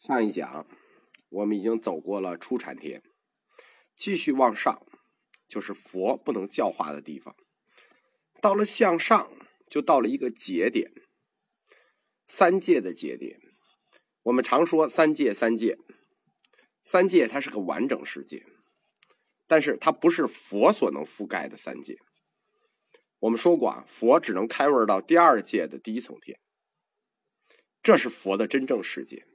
上一讲，我们已经走过了初禅天，继续往上，就是佛不能教化的地方。到了向上，就到了一个节点，三界的节点。我们常说三界，三界，三界它是个完整世界，但是它不是佛所能覆盖的三界。我们说过啊，佛只能开悟到第二界的第一层天，这是佛的真正世界。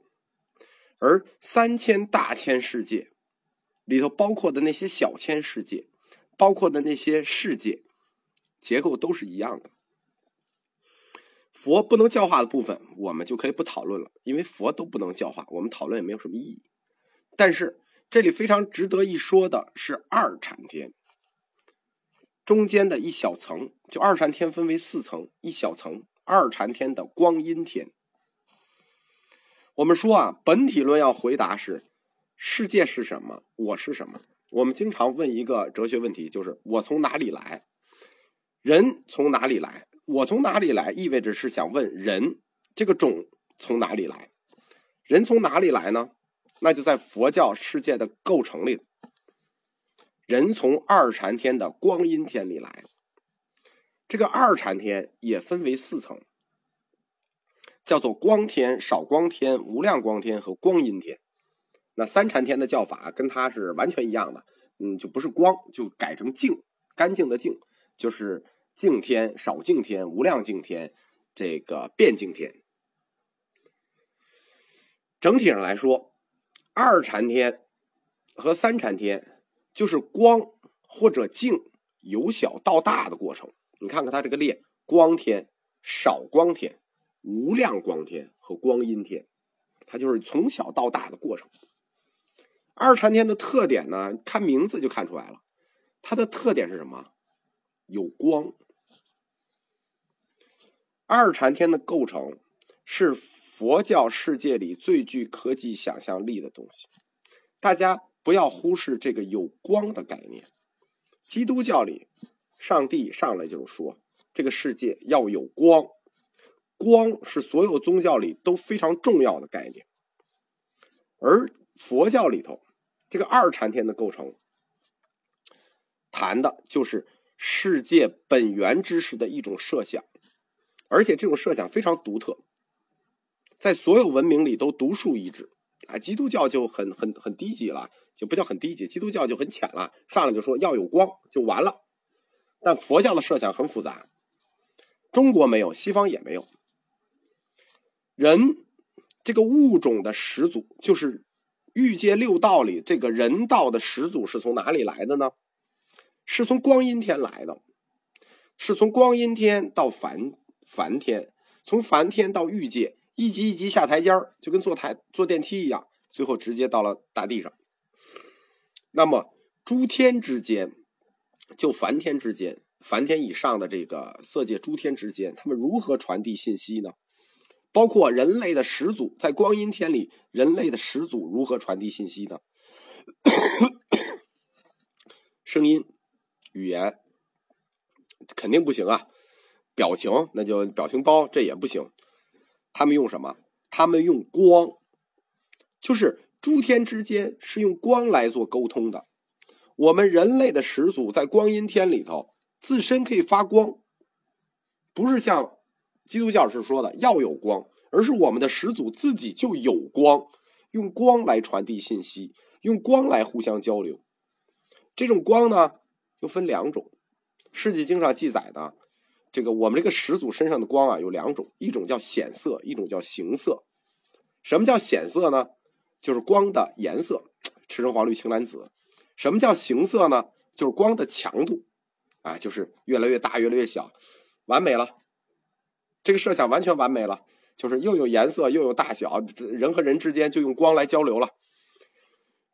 而三千大千世界里头包括的那些小千世界，包括的那些世界结构都是一样的。佛不能教化的部分，我们就可以不讨论了，因为佛都不能教化，我们讨论也没有什么意义。但是这里非常值得一说的是二禅天中间的一小层，就二禅天分为四层，一小层二禅天的光阴天。我们说啊，本体论要回答是：世界是什么？我是什么？我们经常问一个哲学问题，就是我从哪里来？人从哪里来？我从哪里来？意味着是想问人这个种从哪里来？人从哪里来呢？那就在佛教世界的构成里，人从二禅天的光阴天里来。这个二禅天也分为四层。叫做光天、少光天、无量光天和光阴天。那三禅天的叫法跟它是完全一样的，嗯，就不是光，就改成净，干净的净，就是净天、少净天、无量净天，这个变净天。整体上来说，二禅天和三禅天就是光或者净由小到大的过程。你看看它这个列：光天、少光天。无量光天和光阴天，它就是从小到大的过程。二禅天的特点呢，看名字就看出来了。它的特点是什么？有光。二禅天的构成是佛教世界里最具科技想象力的东西。大家不要忽视这个有光的概念。基督教里，上帝上来就是说，这个世界要有光。光是所有宗教里都非常重要的概念，而佛教里头这个二禅天的构成，谈的就是世界本源知识的一种设想，而且这种设想非常独特，在所有文明里都独树一帜。啊，基督教就很很很低级了，就不叫很低级，基督教就很浅了，上来就说要有光就完了。但佛教的设想很复杂，中国没有，西方也没有。人这个物种的始祖，就是欲界六道里这个人道的始祖是从哪里来的呢？是从光阴天来的，是从光阴天到凡凡天，从凡天到欲界，一级一级下台阶儿，就跟坐台坐电梯一样，最后直接到了大地上。那么诸天之间，就凡天之间，凡天以上的这个色界诸天之间，他们如何传递信息呢？包括人类的始祖，在光阴天里，人类的始祖如何传递信息呢？声音、语言肯定不行啊，表情那就表情包，这也不行。他们用什么？他们用光，就是诸天之间是用光来做沟通的。我们人类的始祖在光阴天里头，自身可以发光，不是像。基督教是说的要有光，而是我们的始祖自己就有光，用光来传递信息，用光来互相交流。这种光呢，又分两种。世纪经上记载的，这个我们这个始祖身上的光啊，有两种，一种叫显色，一种叫形色。什么叫显色呢？就是光的颜色，赤橙黄绿青蓝紫。什么叫形色呢？就是光的强度，啊，就是越来越大，越来越小，完美了。这个设想完全完美了，就是又有颜色又有大小，人和人之间就用光来交流了。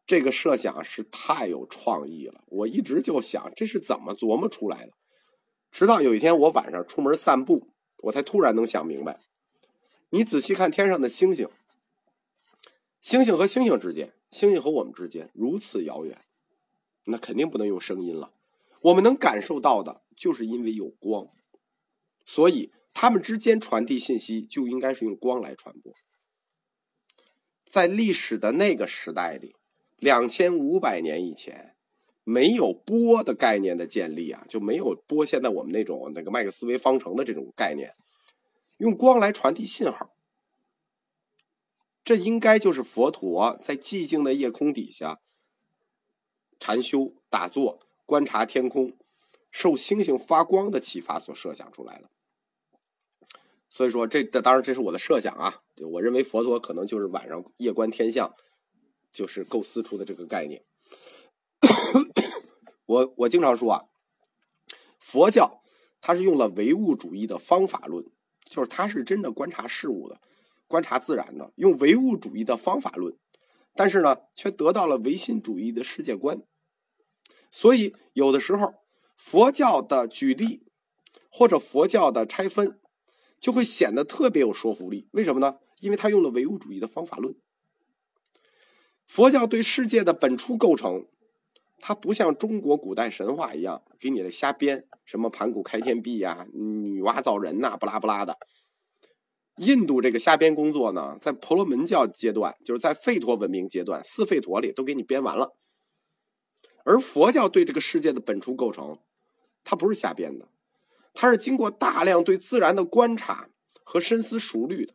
这个设想是太有创意了，我一直就想这是怎么琢磨出来的。直到有一天我晚上出门散步，我才突然能想明白。你仔细看天上的星星，星星和星星之间，星星和我们之间如此遥远，那肯定不能用声音了。我们能感受到的，就是因为有光，所以。他们之间传递信息就应该是用光来传播。在历史的那个时代里，两千五百年以前，没有波的概念的建立啊，就没有波。现在我们那种那个麦克斯韦方程的这种概念，用光来传递信号，这应该就是佛陀在寂静的夜空底下禅修打坐、观察天空、受星星发光的启发所设想出来的。所以说，这当然这是我的设想啊。就我认为佛陀可能就是晚上夜观天象，就是构思出的这个概念。我我经常说啊，佛教它是用了唯物主义的方法论，就是它是真的观察事物的，观察自然的，用唯物主义的方法论，但是呢，却得到了唯心主义的世界观。所以有的时候，佛教的举例或者佛教的拆分。就会显得特别有说服力，为什么呢？因为他用了唯物主义的方法论。佛教对世界的本初构成，它不像中国古代神话一样给你的瞎编，什么盘古开天辟呀、女娲造人呐，不拉不拉的。印度这个瞎编工作呢，在婆罗门教阶段，就是在吠陀文明阶段，四吠陀里都给你编完了。而佛教对这个世界的本初构成，它不是瞎编的。它是经过大量对自然的观察和深思熟虑的，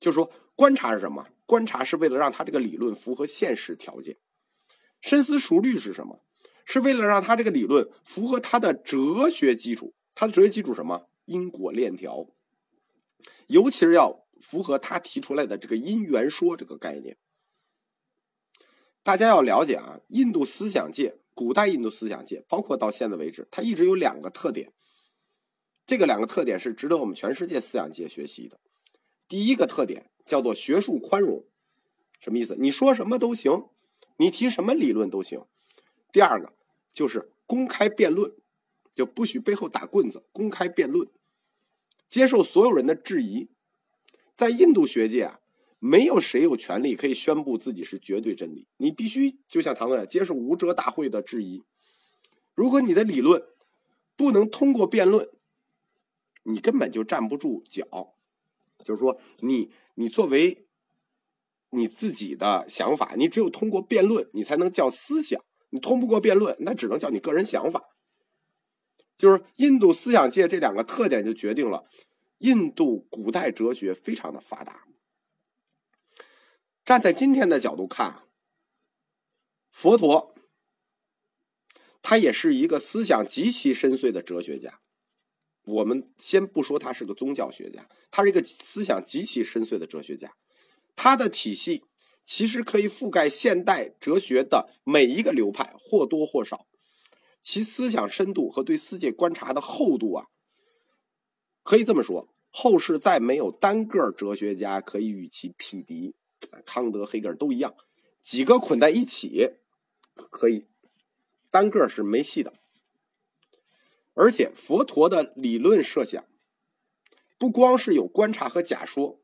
就是说，观察是什么？观察是为了让他这个理论符合现实条件；深思熟虑是什么？是为了让他这个理论符合他的哲学基础。他的哲学基础什么？因果链条，尤其是要符合他提出来的这个因缘说这个概念。大家要了解啊，印度思想界，古代印度思想界，包括到现在为止，它一直有两个特点。这个两个特点是值得我们全世界思想界学习的。第一个特点叫做学术宽容，什么意思？你说什么都行，你提什么理论都行。第二个就是公开辩论，就不许背后打棍子，公开辩论，接受所有人的质疑。在印度学界啊，没有谁有权利可以宣布自己是绝对真理，你必须就像唐僧接受无遮大会的质疑。如果你的理论不能通过辩论，你根本就站不住脚，就是说，你你作为你自己的想法，你只有通过辩论，你才能叫思想。你通不过辩论，那只能叫你个人想法。就是印度思想界这两个特点，就决定了印度古代哲学非常的发达。站在今天的角度看，佛陀他也是一个思想极其深邃的哲学家。我们先不说他是个宗教学家，他是一个思想极其深邃的哲学家。他的体系其实可以覆盖现代哲学的每一个流派，或多或少。其思想深度和对世界观察的厚度啊，可以这么说，后世再没有单个哲学家可以与其匹敌。康德、黑格尔都一样，几个捆在一起可以，单个是没戏的。而且佛陀的理论设想，不光是有观察和假说，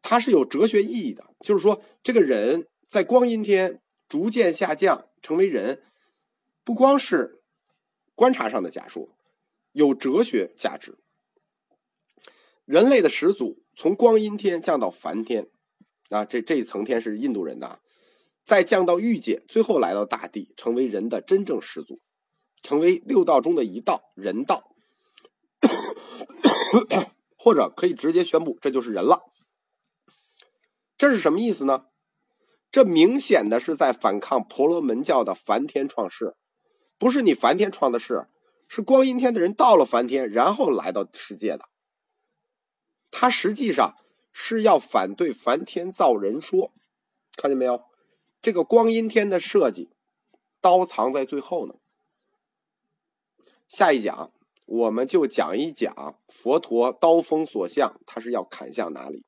它是有哲学意义的。就是说，这个人在光阴天逐渐下降成为人，不光是观察上的假说，有哲学价值。人类的始祖从光阴天降到梵天，啊，这这一层天是印度人的，再降到欲界，最后来到大地，成为人的真正始祖。成为六道中的一道人道，或者可以直接宣布这就是人了。这是什么意思呢？这明显的是在反抗婆罗门教的梵天创世，不是你梵天创的世，是光阴天的人到了梵天，然后来到世界的。他实际上是要反对梵天造人说，看见没有？这个光阴天的设计，刀藏在最后呢。下一讲，我们就讲一讲佛陀刀锋所向，他是要砍向哪里。